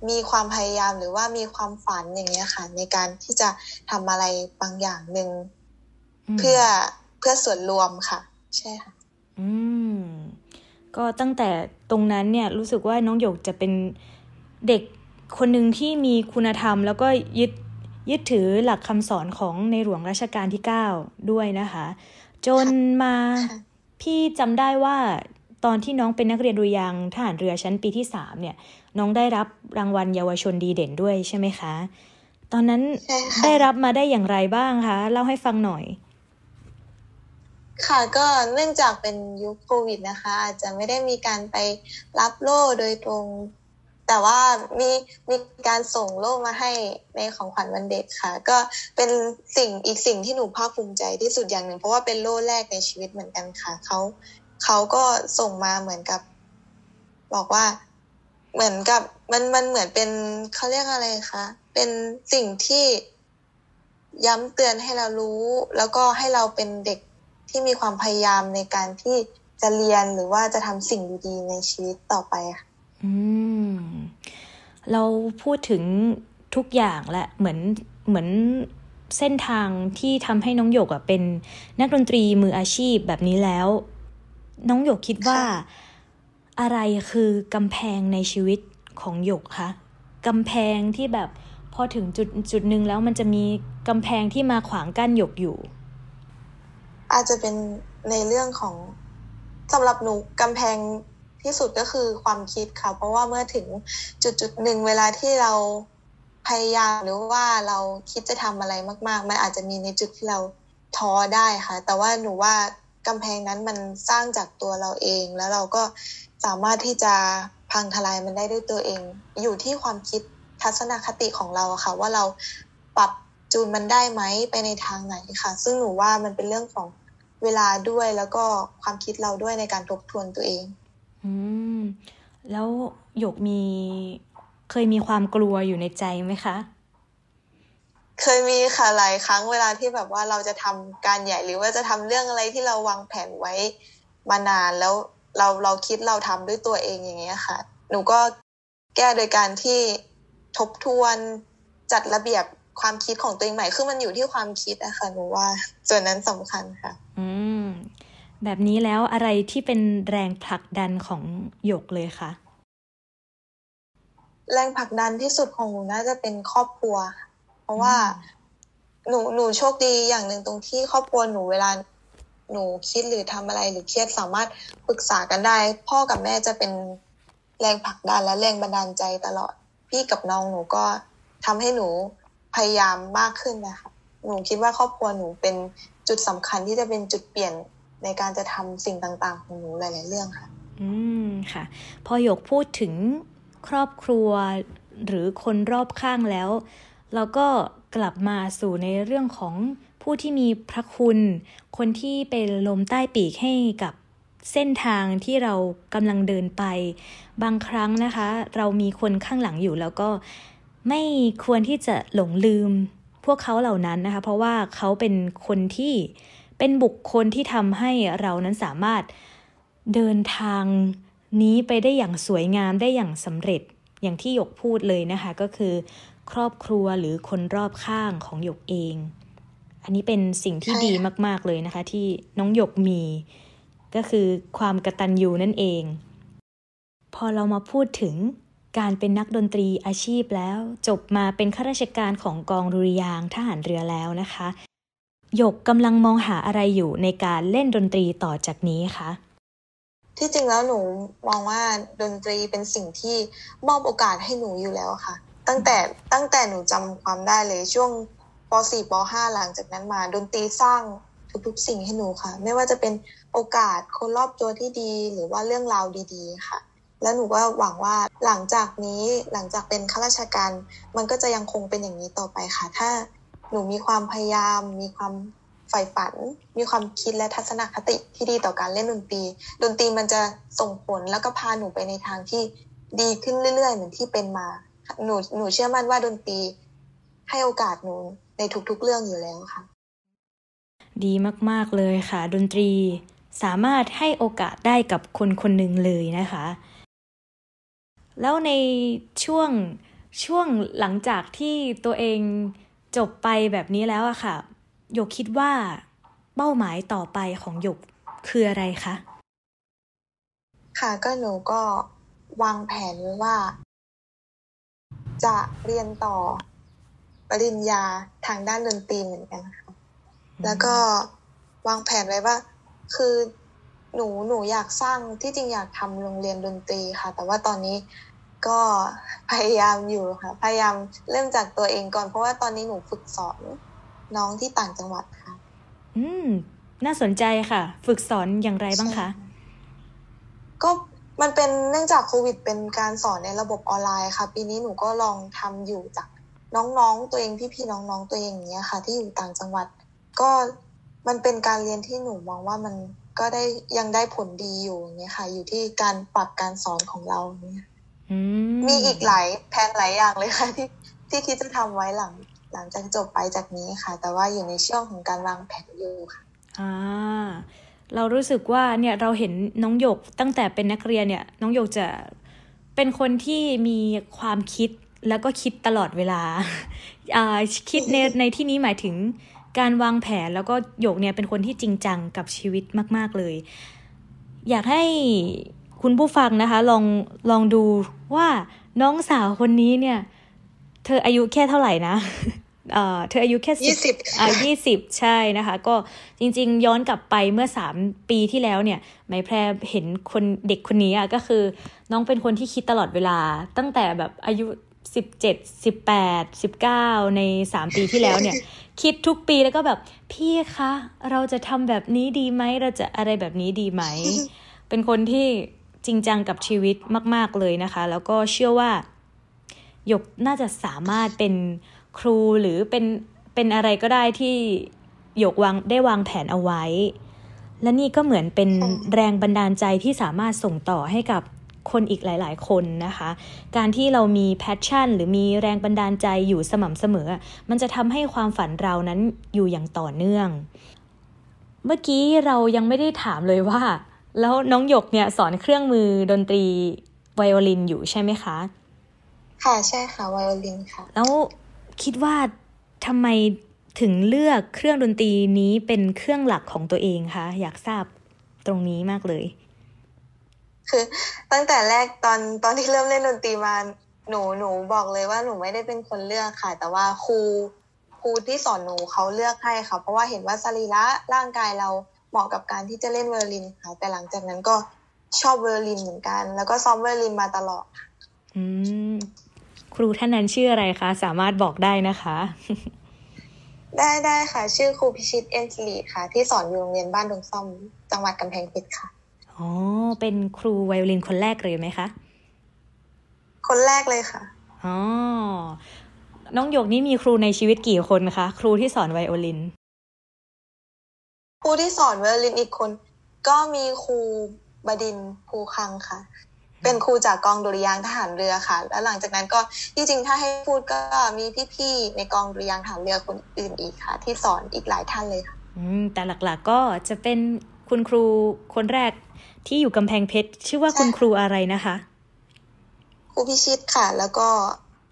S4: มีความพยายามหรือว่ามีความฝันอย่างเงี้ยค่ะ ในการที่จะทำอะไรบางอย่างหนึ่ง
S3: อืม
S4: เพื่อเพื่อส่วนรวมค่ะ ใช่ค่ะ
S3: อืม ก็ตั้งแต่ตรงนั้นเนี่ยรู้สึกว่าน้องหยกจะเป็นเด็กคนหนึ่งที่มีคุณธรรม แล้วก็ยึด ยึดถือหลักคำสอนของในหลวงรัชกาลที่ 9 ด้วยนะคะ จนมา
S4: ค่ะ
S3: พี่จำได้ว่าตอนที่น้องเป็นนักเรียนดุริยางค์ทหารเรือชั้นปีที่สามเนี่ย น้องได้รับรางวัลเยาวชนดีเด่นด้วยใช่ไหมคะ ตอนนั้น
S4: ใช่ค่ะ
S3: ได้รับมาได้อย่างไรบ้างคะ เล่าให้ฟังหน่อย
S4: ค่ะก็เนื่องจากเป็นยุคโควิดนะคะ อาจจะไม่ได้มีการไปรับโล่โดยตรง แต่ว่ามีมีการส่งโล่มาให้ในของขวัญวันเด็กค่ะ ก็เป็นสิ่งอีกสิ่งที่หนูภาคภูมิใจที่สุดอย่างหนึ่ง เพราะว่าเป็นโล่แรกในชีวิตเหมือนกันค่ะเขาเขาก็ส่งมาเหมือนกับ บอกว่าเหมือนกับมันมันเหมือนเป็นเขาเรียกอะไรคะเป็นสิ่งที่ย้ำเตือนให้เรารู้ แล้วก็ให้เราเป็นเด็กที่มีความพยายามในการที่จะเรียนหรือว่าจะทำสิ่งดีๆในชีวิตต่อไปค่ะ
S3: อืม เราพูดถึงทุกอย่างและเหมือนเหมือนเส้นทางที่ทำให้น้องหยกอะเป็นนักดนตรีมืออาชีพแบบนี้แล้ว น้องหยกคิดว่าอะไรคือกำแพงในชีวิตของหยกคะกำแพงที่แบบพอถึงจุดจุดหนึ่งแล้วมันจะมีกำแพงที่มาขวางกั้นหยกอยู่
S4: อาจจะเป็นในเรื่องของสำหรับหนูกำแพง ที่สุดก็คือความคิดค่ะ เพราะว่าเมื่อถึงจุดจุดหนึ่งเวลาที่เราพยายามหรือว่าเราคิดจะทำอะไรมาก ๆ มันอาจจะมีในจุดที่เราท้อได้ค่ะ แต่ว่าหนูว่ากำแพงนั้นมันสร้างจากตัวเราเอง แล้วเราก็สามารถที่จะพังทลายมันได้ด้วยตัวเอง อยู่ที่ความคิดทัศนคติของเราค่ะ ว่าเราปรับจูนมันได้ไหมไปในทางไหนค่ะ ซึ่งหนูว่ามันเป็นเรื่องของเวลาด้วยแล้วก็ความคิดเราด้วยในการทบทวนตัวเอง
S3: อืม แล้วหยกมีเคยมีความกลัวอยู่ในใจไหมคะ
S4: เคยมีค่ะหลายครั้งเวลาที่แบบว่าเราจะทำการใหญ่หรือว่าจะทำเรื่องอะไรที่เราวางแผนไว้มานานแล้วเราเราคิดเราทำด้วยตัวเองอย่างเงี้ยค่ะ หนูก็แก้โดยการที่ทบทวนจัดระเบียบความคิดของตัวเองใหม่คือมันอยู่ที่ความคิดอะค่ะหนูว่าส่วนนั้นสำคัญค่ะ
S3: อืม แบบนี้แล้วอะไรที่เป็นแรงผลักดันของหยกเลยคะ
S4: แรงผลักดันที่สุดของหนูน่าจะเป็นครอบครัว เพราะว่าหนูหนูโชคดีอย่างหนึ่งตรงที่ครอบครัวหนูเวลาหนูคิดหรือทำอะไรหรือเครียดสามารถปรึกษากันได้ พ่อกับแม่จะเป็นแรงผลักดันและแรงบันดาลใจตลอด พี่กับน้องหนูก็ทำให้หนูพยายามมากขึ้นนะคะหนูคิดว่าครอบครัวหนูเป็นจุดสำคัญที่จะเป็นจุดเปลี่ยน ในการจะทำสิ่งต่างๆ ของหนูหลาย ๆ เรื่องค่ะ
S3: อืมค่ะ พอหยกพูดถึงครอบครัวหรือคนรอบข้างแล้ว เราก็กลับมาสู่ในเรื่องของผู้ที่มีพระคุณ คนที่เป็นลมใต้ปีกให้กับเส้นทางที่เรากำลังเดินไป บางครั้งนะคะ เรามีคนข้างหลังอยู่แล้วก็ไม่ควรที่จะหลงลืมพวกเขาเหล่านั้นนะคะ เพราะว่าเขาเป็นคนที่ เป็นบุคคลที่ทำให้เรานั้นสามารถเดินทางนี้ไปได้อย่างสวยงามได้อย่างสำเร็จอย่างที่หยกพูดเลยนะคะ ก็คือ ครอบครัวหรือคนรอบข้างของหยกเอง อันนี้เป็นสิ่งที่ดีมาก ๆเลยนะคะ ที่น้องหยกมี ก็คือความกระตันยูนั่นเอง พอเรามาพูดถึงการเป็นนักดนตรีอาชีพแล้ว จบมาเป็นข้าราชการของกองดุริยางทหารเรือแล้วนะคะ หยกกำลังมองหาอะไรอยู่ในการเล่นดนตรีต่อจากนี้คะ
S4: ที่จริงแล้วหนูมองว่าดนตรีเป็นสิ่งที่มอบโอกาสให้หนูอยู่แล้วค่ะ ตั้งแต่ตั้งแต่หนูจำความได้เลยช่วงป .4 ป .5 หลังจากนั้นมา ดนตรีสร้างทุกๆสิ่งให้หนูค่ะ ไม่ว่าจะเป็นโอกาสคนรอบตัวที่ดี หรือว่าเรื่องราวดีๆ ค่ะ แล้วหนูก็หวังว่าหลังจากนี้หลังจากเป็นข้าราชการ มันก็จะยังคงเป็นอย่างนี้ต่อไปค่ะ ถ้า หนูมีความพยายาม มีความใฝ่ฝัน มีความคิดและทัศนคติที่ดีต่อการเล่นดนตรี ดนตรีมันจะส่งผลแล้วก็พาหนูไปในทางที่ดีขึ้นเรื่อยๆ เหมือนที่เป็นมา หนูหนูเชื่อมั่นว่าดนตรีให้โอกาสหนูในทุกๆเรื่องอยู่แล้วค่ะ
S3: ดีมากๆเลยค่ะ ดนตรีสามารถให้โอกาสได้กับคนคนหนึ่งเลยนะคะ แล้วในช่วงช่วงหลังจากที่ตัวเอง จบไปแบบนี้แล้วอะค่ะ หยกคิดว่าเป้าหมายต่อไปของหยกคืออะไรคะ
S4: ค่ะก็หนูก็วางแผนไว้ว่า จะเรียนต่อปริญญาทางด้านดนตรีเหมือนกันค่ะ แล้วก็วางแผนไว้ว่า คือหนูหนูอยากสร้างที่จริงอยากทำโรงเรียนดนตรีค่ะ แต่ว่าตอนนี้ ก็พยายามอยู่ค่ะ พยายามเริ่มจากตัวเองก่อน เพราะว่าตอนนี้หนูฝึกสอนน้องที่ต่างจังหวัดค่ะ
S3: อืม น่าสนใจค่ะ ฝึกสอนอย่างไรบ้างคะ
S4: ก็มันเป็นเนื่องจากโควิด เป็นการสอนในระบบออนไลน์ค่ะ ปีนี้หนูก็ลองทำอยู่จากน้องๆตัวเองพี่ๆน้องๆตัวเองอย่างเงี้ยค่ะ ที่อยู่ต่างจังหวัด ก็มันเป็นการเรียนที่หนูมองว่ามันก็ได้ยังได้ผลดีอยู่อย่างเงี้ยค่ะ อยู่ที่การปรับการสอนของเราเนี่ย มีอีกหลายแผนหลายอย่างเลยค่ะที่ที่คิดจะทำไว้หลัง หลังจากจบไปจากนี้ค่ะ แต่ว่าอยู่ในช่วงของการวางแผนอยู่ค่ะ
S3: อ่าเรารู้สึกว่าเนี่ยเราเห็นน้องหยกตั้งแต่เป็นนักเรียนเนี่ย น้องหยกจะเป็นคนที่มีความคิดแล้วก็คิดตลอดเวลาอ่าคิดในในที่นี้หมายถึงการวางแผนแล้วก็หยกเนี่ยเป็นคนที่จริงจังกับชีวิตมาก ๆเลย อยากให้ คุณผู้ฟังนะคะลองลองดูว่าน้องสาวคนนี้เนี่ย เธออายุแค่เท่าไหร่นะเอ่อเธออายุแค่
S4: ยี่สิบ
S3: อ่ายี่สิบใช่นะคะ ก็จริง ๆ ย้อนกลับไปเมื่อสามปีที่แล้วเนี่ยไหมแพรเห็นคนเด็กคนนี้อะก็คือน้องเป็นคนที่คิดตลอดเวลา ตั้งแต่แบบอายุสิบเจ็ดสิบแปดสิบเก้าในสามปีที่แล้วเนี่ย คิดทุกปีแล้วก็แบบพี่คะ เราจะทำแบบนี้ดีไหมเราจะอะไรแบบนี้ดีไหม เป็นคนที่ จริงจังกับชีวิตมาก ๆเลยนะคะ แล้วก็เชื่อว่าหยกน่าจะสามารถเป็นครูหรือเป็นเป็นอะไรก็ได้ที่หยกวางได้วางแผนเอาไว้ และนี่ก็เหมือนเป็นแรงบันดาลใจที่สามารถส่งต่อให้กับคนอีกหลาย ๆ คนนะคะ การที่เรามี passion หรือมีแรงบันดาลใจอยู่สม่ำเสมอ มันจะทำให้ความฝันเรานั้นอยู่อย่างต่อเนื่อง เมื่อกี้เรายังไม่ได้ถามเลยว่า แล้วน้องหยกเนี่ยสอนเครื่องมือดนตรีไวโอลินอยู่ใช่ไหมคะ
S4: ค่ะใช่ค่ะไวโอลินค่ะ
S3: แล้วคิดว่าทำไมถึงเลือกเครื่องดนตรีนี้เป็นเครื่องหลักของตัวเองคะอยากทราบตรงนี้มากเลย
S4: คือตั้งแต่แรกตอนตอนที่เริ่มเล่นดนตรีมาหนูหนูบอกเลยว่าหนูไม่ได้เป็นคนเลือกค่ะ แต่ว่าครูครูที่สอนหนูเขาเลือกให้ค่ะ เพราะว่าเห็นว่าสรีระร่างกายเรา เหมาะกับการที่จะเล่นไวโอลินค่ะแต่หลังจากนั้นก็ชอบไวโอลินเหมือนกัน แล้วก็ซ้อมไวโอลินมาตลอด
S3: อืมครูท่านนั้นชื่ออะไรคะ สามารถบอกได้นะคะ
S4: ได้ได้ค่ะ ชื่อครูพิชิตเอ็นสิริค่ะ ที่สอนอยู่โรงเรียนบ้านดงซ่อมจังหวัดกำแพงเพชรค่ะ
S3: อ๋อเป็นครูไวโอลินคนแรกเลยไหมคะ
S4: คนแรกเลยค่ะ
S3: อ๋อน้องหยกนี่มีครูในชีวิตกี่คนคะ ครูที่สอนไวโอลิน
S4: ครูที่สอนไวโอลินอีกคน ก็มีครูบดินทร์ภูคังค่ะ เป็นครูจากกองดุริยางค์ทหารเรือค่ะ แล้วหลังจากนั้นก็ที่จริงถ้าให้พูดก็มีพี่ๆในกองดุริยางค์ทหารเรือคนอื่นอีกค่ะ ที่สอนอีกหลายท่านเลยค่ะ
S3: อืมแต่หลักๆก็จะเป็นคุณครูคนแรกที่อยู่กำแพงเพชรชื่อว่า
S4: ใช่
S3: คุณครูอะไรนะคะ
S4: ครูพิชิตค่ะ แล้วก็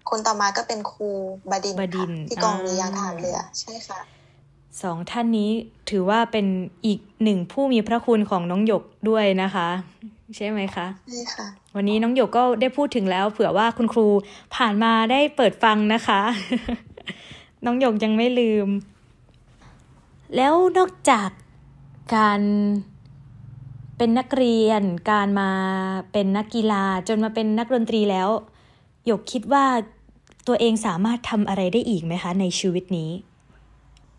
S4: คนต่อมาก็เป็นครูบดินทร์
S3: บดินทร์
S4: ค่ะที่กองดุริยางค์ทหารเรือใช่ค่ะ
S3: สองท่านนี้ถือว่าเป็นอีกหนึ่งผู้มีพระคุณของน้องหยกด้วยนะคะ ใช่ไหมคะ
S4: ใช่ค่ะ
S3: วันนี้น้องหยกก็ได้พูดถึงแล้ว เผื่อว่าคุณครูผ่านมาได้เปิดฟังนะคะ น้องหยกยังไม่ลืม แล้วนอกจากการเป็นนักเรียนการมาเป็นนักกีฬาจนมาเป็นนักดนตรีแล้ว หยกคิดว่าตัวเองสามารถทำอะไรได้อีกไหมคะ ในชีวิตนี้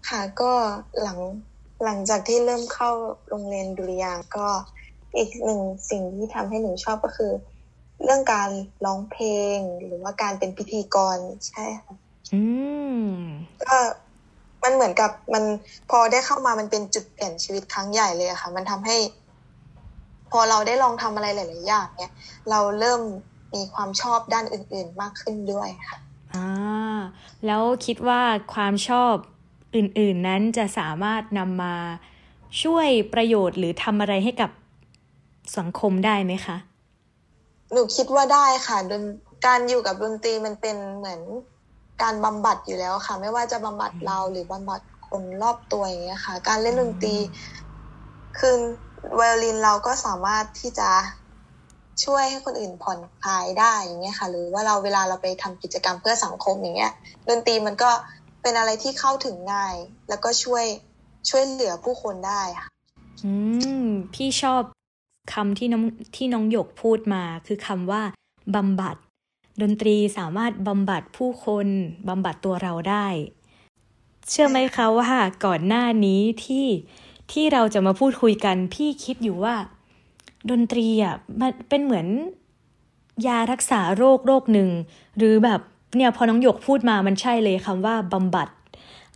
S4: ค่ะก็หลังหลังจากที่เริ่มเข้าโรงเรียนดุริยางค์ก็อีกหนึ่งสิ่งที่ทำให้หนูชอบก็คือ เรื่องการร้องเพลงหรือว่าการเป็นพิธีกรใช่ค่ะ
S3: อืม
S4: ก็มันเหมือนกับมันพอได้เข้ามามันเป็นจุดเปลี่ยนชีวิตครั้งใหญ่เลยอะค่ะ มันทำให้ พอเราได้ลองทำอะไรหลาย ๆ อย่างเนี่ย เราเริ่มมีความชอบด้านอื่น ๆ มากขึ้นด้วยค่ะ
S3: อ่าแล้วคิดว่าความชอบ อื่นๆนั้นจะสามารถนำมาช่วยประโยชน์หรือทำอะไรให้กับสังคมได้ไหมคะ
S4: หนูคิดว่าได้ค่ะดนการอยู่กับดนตรีมันเป็นเหมือนการบำบัดอยู่แล้วค่ะ ไม่ว่าจะบำบัดเราหรือบำบัดคนรอบตัวอย่างเงี้ยค่ะ การเล่นดนตรีคือไวโอลินเราก็สามารถที่จะช่วยให้คนอื่นผ่อนคลายได้อย่างเงี้ยค่ะ หรือว่าเราเวลาเราไปทำกิจกรรมเพื่อสังคมอย่างเงี้ย ดนตรีมันก็ เป็นอะไรที่เข้าถึงง่าย แล้วก็ช่วยช่วยเหลือผู้คนได้ค่ะ
S3: อืมพี่ชอบคำที่น้องที่น้องหยกพูดมา คือคำว่าบำบัด ดนตรีสามารถบำบัดผู้คนบำบัดตัวเราได้ เชื่อไหมคะว่าก่อนหน้านี้ที่ที่เราจะมาพูดคุยกัน พี่คิดอยู่ว่า ดนตรีอะมันเป็นเหมือนยารักษาโรคโรคหนึ่ง หรือแบบ เนี่ยพอน้องหยกพูดมามันใช่เลยคำว่าบำบัด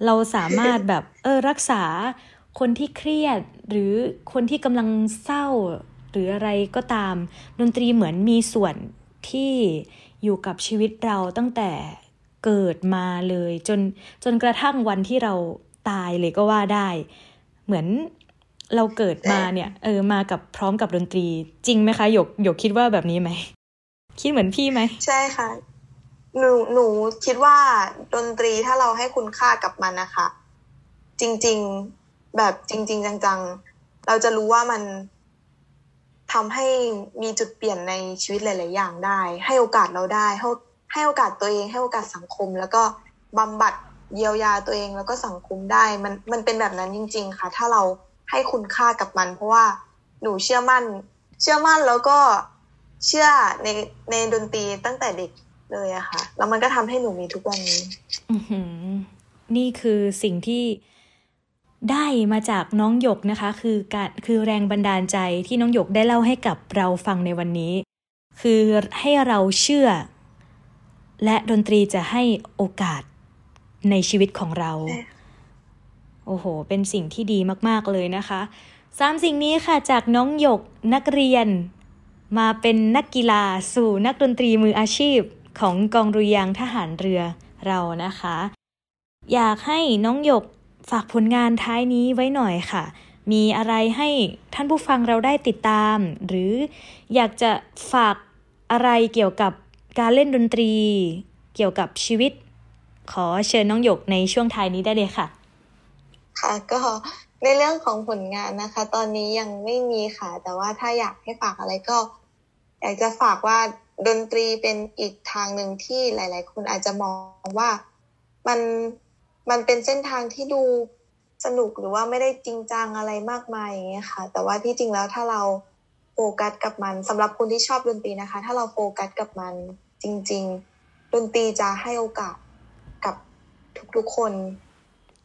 S3: เราสามารถแบบเออรักษาคนที่เครียดหรือคนที่กำลังเศร้าหรืออะไรก็ตาม ดนตรีเหมือนมีส่วนที่อยู่กับชีวิตเราตั้งแต่เกิดมาเลย จนจนกระทั่งวันที่เราตายเลยก็ว่าได้ เหมือนเราเกิดมาเนี่ย เออมากับพร้อมกับดนตรี จริงไหมคะหยกหยกคิดว่าแบบนี้ไหมคิดเหมือนพี่ไหม
S4: ใช่ค่ะ หนูหนูคิดว่าดนตรีถ้าเราให้คุณค่ากับมันนะคะ จริง ๆแบบจริง ๆ จังๆ เราจะรู้ว่ามันทำให้มีจุดเปลี่ยนในชีวิตหลาย ๆ อย่างได้ ให้โอกาสเราได้ให้ให้โอกาสตัวเองให้โอกาสสังคม แล้วก็บำบัดเยียวยาตัวเองแล้วก็สังคมได้มันมันเป็นแบบนั้นจริง ๆ ค่ะ ถ้าเราให้คุณค่ากับมัน เพราะว่าหนูเชื่อมั่น เชื่อมั่นแล้วก็เชื่อในในดนตรีตั้งแต่เด็ก เลยอะค่ะ แล้วมันก็ทำให้หนูมีทุกวันนี้
S3: นี่คือสิ่งที่ได้มาจากน้องหยกนะคะ คือการคือแรงบันดาลใจที่น้องหยกได้เล่าให้กับเราฟังในวันนี้ คือให้เราเชื่อ และดนตรีจะให้โอกาสในชีวิตของเรา โอ้โห เป็นสิ่งที่ดีมาก ๆ เลยนะคะสามสิ่งนี้ค่ะจากน้องหยกนักเรียน มาเป็นนักกีฬาสู่นักดนตรีมืออาชีพ ของกองรุยางทหารเรือเรานะคะ อยากให้น้องหยกฝากผลงานท้ายนี้ไว้หน่อยค่ะ มีอะไรให้ท่านผู้ฟังเราได้ติดตาม หรืออยากจะฝากอะไรเกี่ยวกับการเล่นดนตรี เกี่ยวกับชีวิต ขอเชิญน้องหยกในช่วงท้ายนี้ได้เลยค่ะ
S4: ค่ะก็ในเรื่องของผลงานนะคะ ตอนนี้ยังไม่มีค่ะ แต่ว่าถ้าอยากให้ฝากอะไรก็ อยากจะฝากว่า ดนตรีเป็นอีกทางหนึ่งที่หลาย ๆ คนอาจจะมองว่ามันมันเป็นเส้นทางที่ดูสนุกหรือว่าไม่ได้จริงจังอะไรมากมายอย่างเงี้ยค่ะ แต่ว่าที่จริงแล้วถ้าเราโฟกัสกับมันสำหรับคนที่ชอบดนตรีนะคะ ถ้าเราโฟกัสกับมันจริง ๆ ดนตรีจะให้โอกาสกับทุกๆคน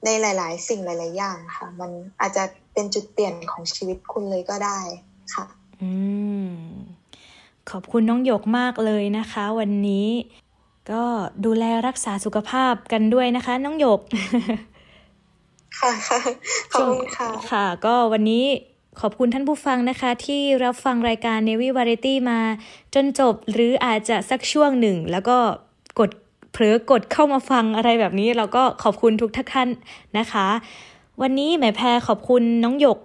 S4: ในหลาย ๆ สิ่งหลาย ๆ อย่างค่ะ มันอาจจะเป็นจุดเปลี่ยนของชีวิตคุณเลยก็ได้ค่ะ
S3: อืม ขอบคุณน้องหยกมากเลยนะคะ วันนี้ ก็ดูแลรักษาสุขภาพกันด้วยนะคะ น้องหยก
S4: ค่ะขอบคุณค่ะ
S3: ค่ะ ก็วันนี้ขอบคุณท่านผู้ฟังนะคะ ที่รับฟังรายการ Navy Variety มา จนจบหรืออาจจะสักช่วงหนึ่ง แล้วก็กดเผลอกดเข้ามาฟังอะไรแบบนี้ เราก็ขอบคุณทุกท่านนะคะ วันนี้หมายแพรขอบคุณน้องหยก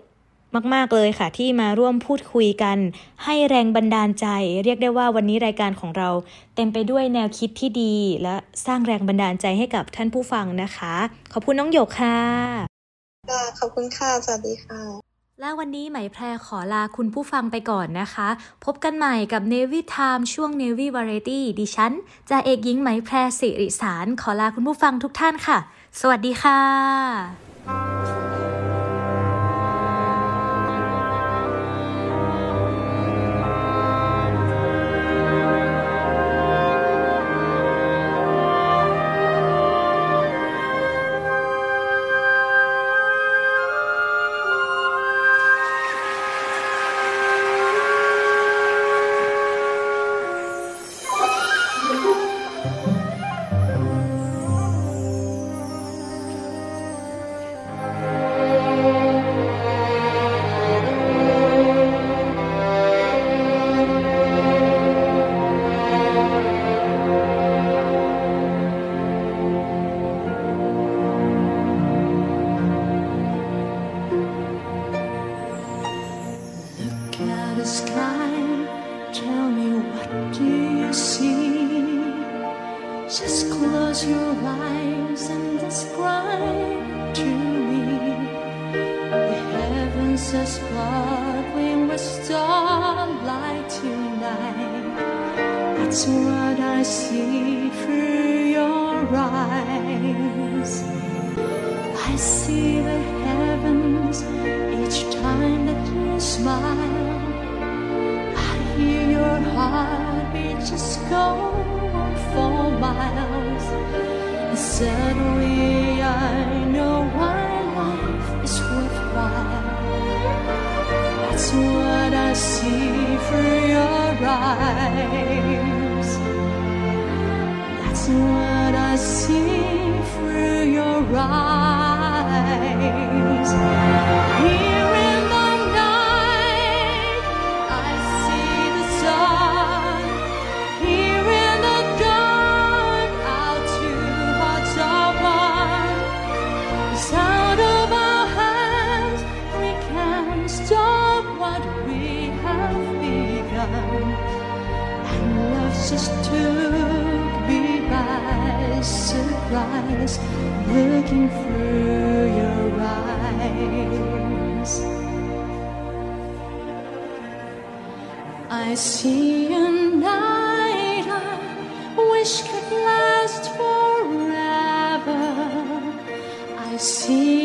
S3: มาก ๆ เลยค่ะ ที่มาร่วมพูดคุยกัน ให้แรงบันดาลใจ เรียกได้ว่าวันนี้รายการของเรา เต็มไปด้วยแนวคิดที่ดี และสร้างแรงบันดาลใจให้กับท่านผู้ฟังนะคะ ขอบคุณน้องหยกค่ะ
S4: ขอบคุณค่ะ สวัสดีค่ะ
S3: และวันนี้ไหมแพรขอลาคุณผู้ฟังไปก่อนนะคะ พบกันใหม่กับ Navy Time ช่วง Navy Variety ดิฉันจะเอกหญิงไหมแพรสิริสาร ขอลาคุณผู้ฟังทุกท่านค่ะ สวัสดีค่ะ just took me by
S8: surprise, looking through your eyes. I see a night I wish could last forever. I see.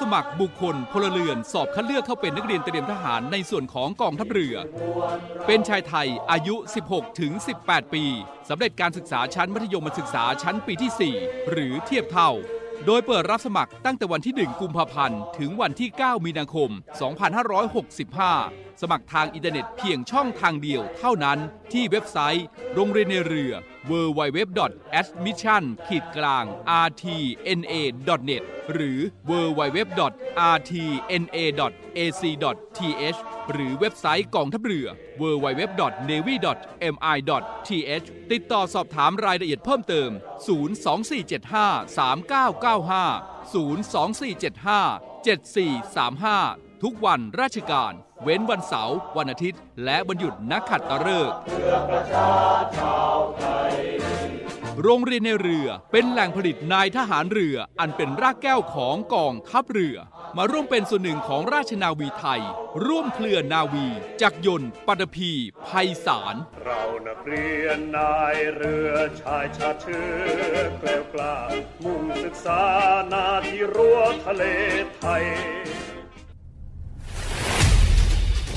S1: สมัครบุคคลพลเรือนสอบคัดเลือกเข้าเป็นนักเรียนเตรียมทหารในส่วนของกองทัพเรือ เป็นชายไทยอายุ 16 ถึง 18 ปีสำเร็จการศึกษาชั้นมัธยมศึกษาชั้นปีที่ 4 หรือเทียบเท่า โดยเปิดรับสมัครตั้งแต่วันที่ 1 กุมภาพันธ์ ถึงวันที่ 9 มีนาคม 2565 สมัครทางอินเทอร์เน็ตเพียงช่องทางเดียวเท่านั้น ที่เว็บไซต์ โรงเรียนนายเรือ www.admission-rtna.net หรือ www.rtna.ac.th หรือเว็บไซต์กองทัพเรือ www.navy.mi.th ติดต่อสอบถามรายละเอียดเพิ่มเติม 024753995 024757435 ทุกวันราชการ เว้นวันเสาร์วันอาทิตย์ และวันหยุดนักขัตฤกษ์โรงเรียนในเรือเป็นแหล่งผลิตนายทหารเรืออันเป็นรากแก้วของกองทัพเรือ มาร่วมเป็นส่วนหนึ่งของราชนาวีไทย ร่วมเคลื่อนนาวี จักรยนต์ปัตภีภัยสาร
S9: เรานักเรียนนายเรือชายชาเชื้อแกล้วกล้ามุ่งศึกษานาที่รั้วทะเลไทย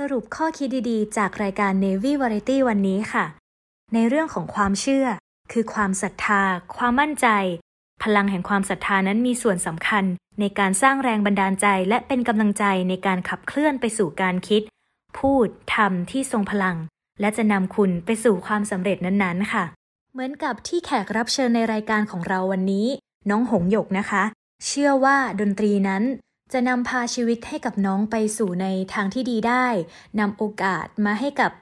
S3: สรุปข้อคิดดีๆ จากรายการ Navy Variety วันนี้ค่ะ ในเรื่องของความเชื่อ คือความศรัทธา ความมั่นใจ พลังแห่งความศรัทธานั้นมีส่วนสำคัญ ในการสร้างแรงบันดาลใจ และเป็นกำลังใจในการขับเคลื่อนไปสู่การคิด พูดทำที่ทรงพลัง และจะนำคุณไปสู่ความสำเร็จนั้นๆ ค่ะ เหมือนกับที่แขกรับเชิญในรายการของเราวันนี้ น้องหงหยกนะคะ เชื่อว่าดนตรีนั้น จะนำพาชีวิตให้กับน้องไปสู่ในทางที่ดีได้นำโอกาสมาให้กับ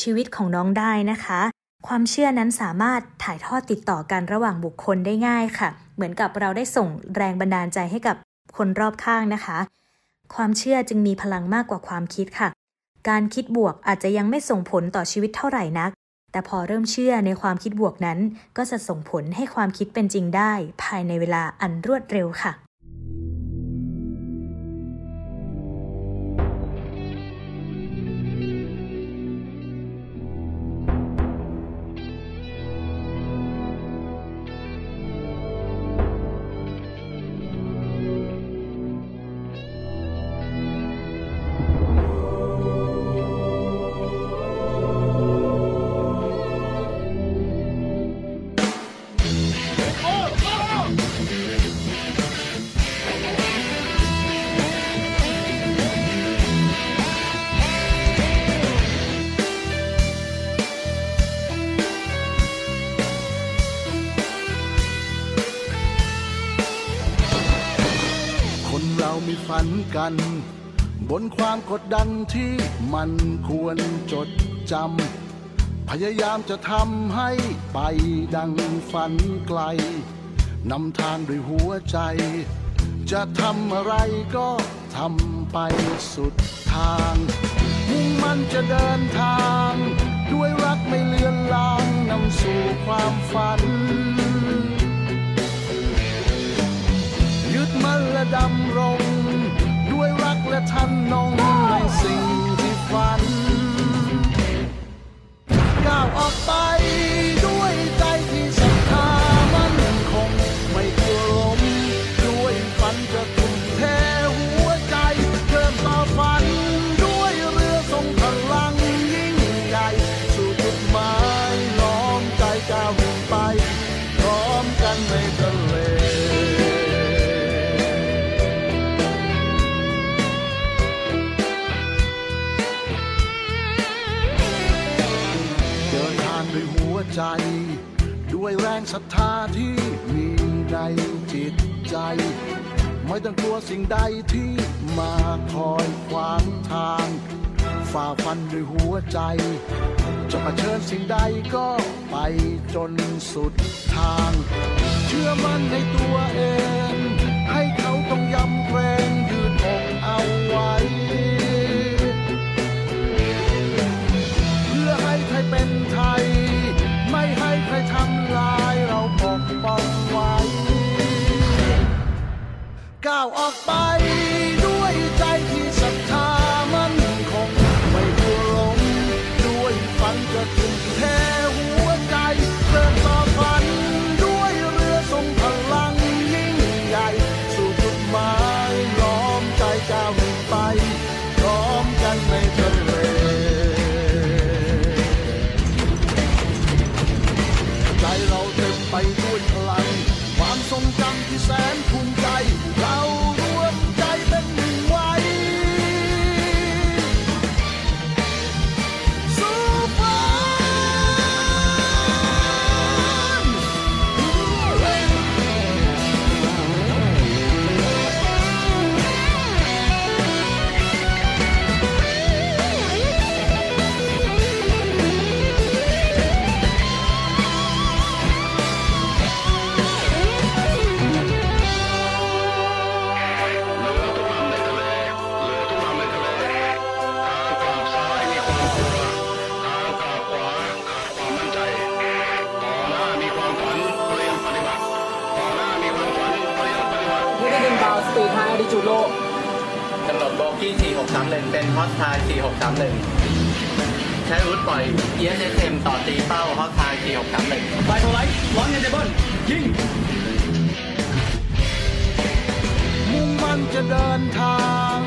S3: ชีวิตของน้องได้นะคะ ความเชื่อนั้นสามารถถ่ายทอดติดต่อกันระหว่างบุคคลได้ง่ายค่ะ เหมือนกับเราได้ส่งแรงบันดาลใจให้กับคนรอบข้างนะคะ ความเชื่อจึงมีพลังมากกว่าความคิดค่ะ การคิดบวกอาจจะยังไม่ส่งผลต่อชีวิตเท่าไหร่นัก แต่พอเริ่มเชื่อในความคิดบวกนั้น ก็จะส่งผลให้ความคิดเป็นจริงได้ ภายในเวลาอันรวดเร็วค่ะ
S10: ดันที่มันควรจดจำ พยายามจะทำให้ไปดังฝันไกล นำทางด้วยหัวใจ จะทำอะไรก็ทำไปสุดทาง มุ่งมันจะเดินทาง ด้วยรักไม่เลือนลางนำสู่ความฝัน ยึดมั่นและดำรง ด้วยรักและทันนงในสิ่งที่ฝันก้าวออกไป รงศรัทธาที่มีในจิตใจ ไม่ต้องกลัวสิ่งใดที่มาคอยขวางทาง ฝ่าฟันด้วยหัวใจ จะมาเชิญสิ่งใดก็ไปจนสุดทาง เชื่อมั่นในตัวเอง ให้เขาต้องยำเกรง ก้าวออกไป จู
S11: โล
S12: กำหนดโบกี้ 4631 เป็นฮอตไทย4631 ใช้อาวุธปล่อย ESSM ต่อตีเป้าฮอตไทย4631
S11: ไฟโทไลท์ร้อนเงินเดเบิลยิง
S10: มุ่งมั่นจะเดินทาง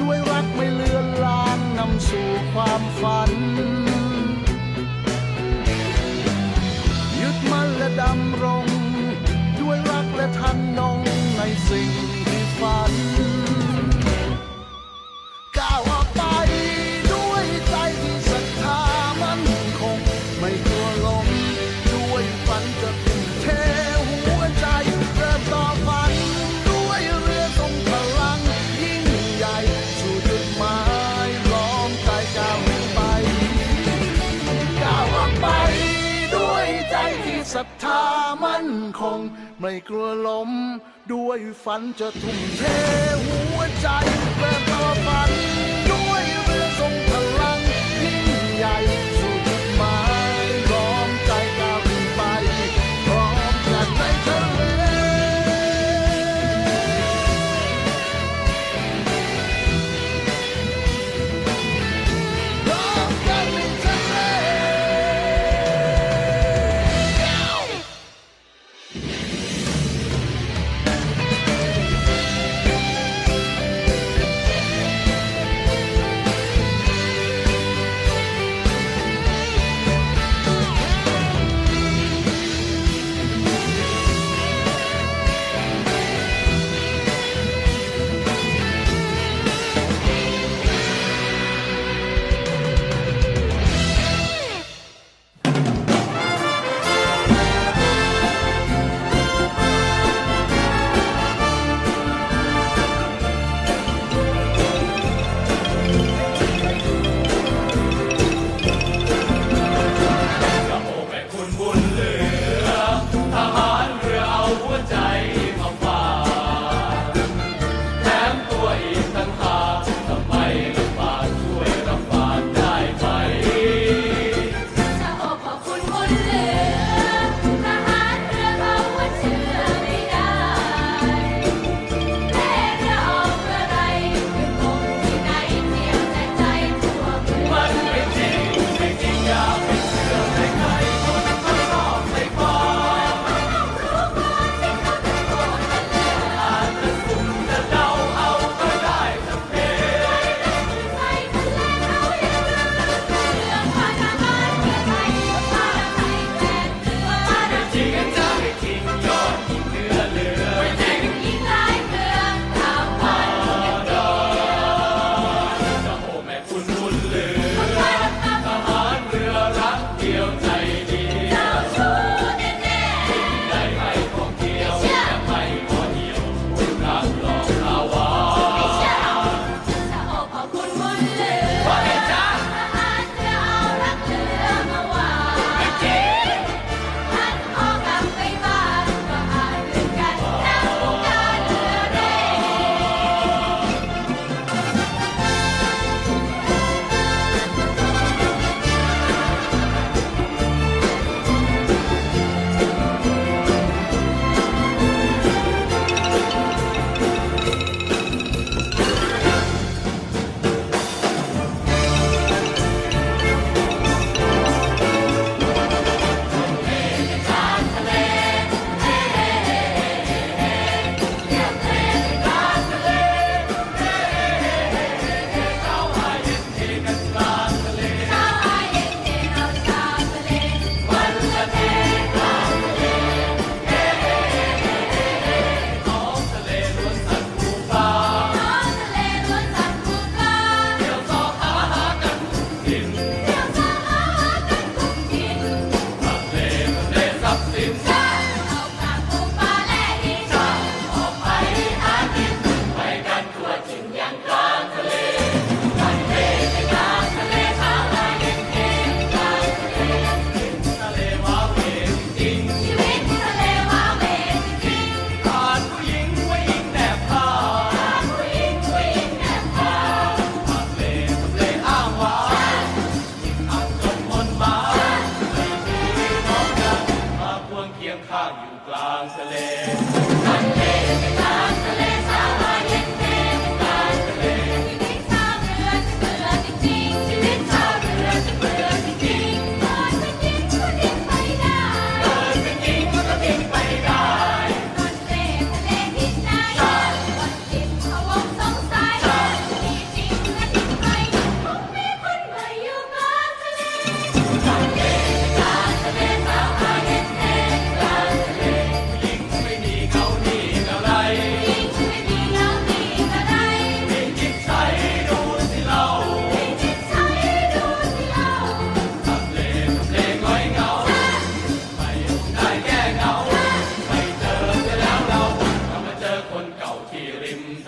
S10: ด้วยรักไม่เลือนลางนำสู่ความฝัน ยึดมั่นและดำรง ด้วยรักและทันนงในสิ่งที่ ฝันก้าวออกไปด้วยใจที่ศรัทธามันคง ไม่กลัวลมด้วยฝันจะทุ่มเทหัวใจเริ่มต่อฝันด้วยเรือทรงพลัง ยิ่งใหญ่สู่จุดหมายล้อมใจก้าวไปก้าวออกไปด้วยใจที่ศรัทธามันคง ไม่กลัวล้ม ด้วยฝันจะทุ่มเทหัวใจเริ่มต่อฝัน ด้วยเรือทรงพลังยิ่งใหญ่สู่จุดหมายล้อมใจก้าวขึ้นไปพร้อมกันในทะ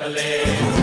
S8: Chocolate.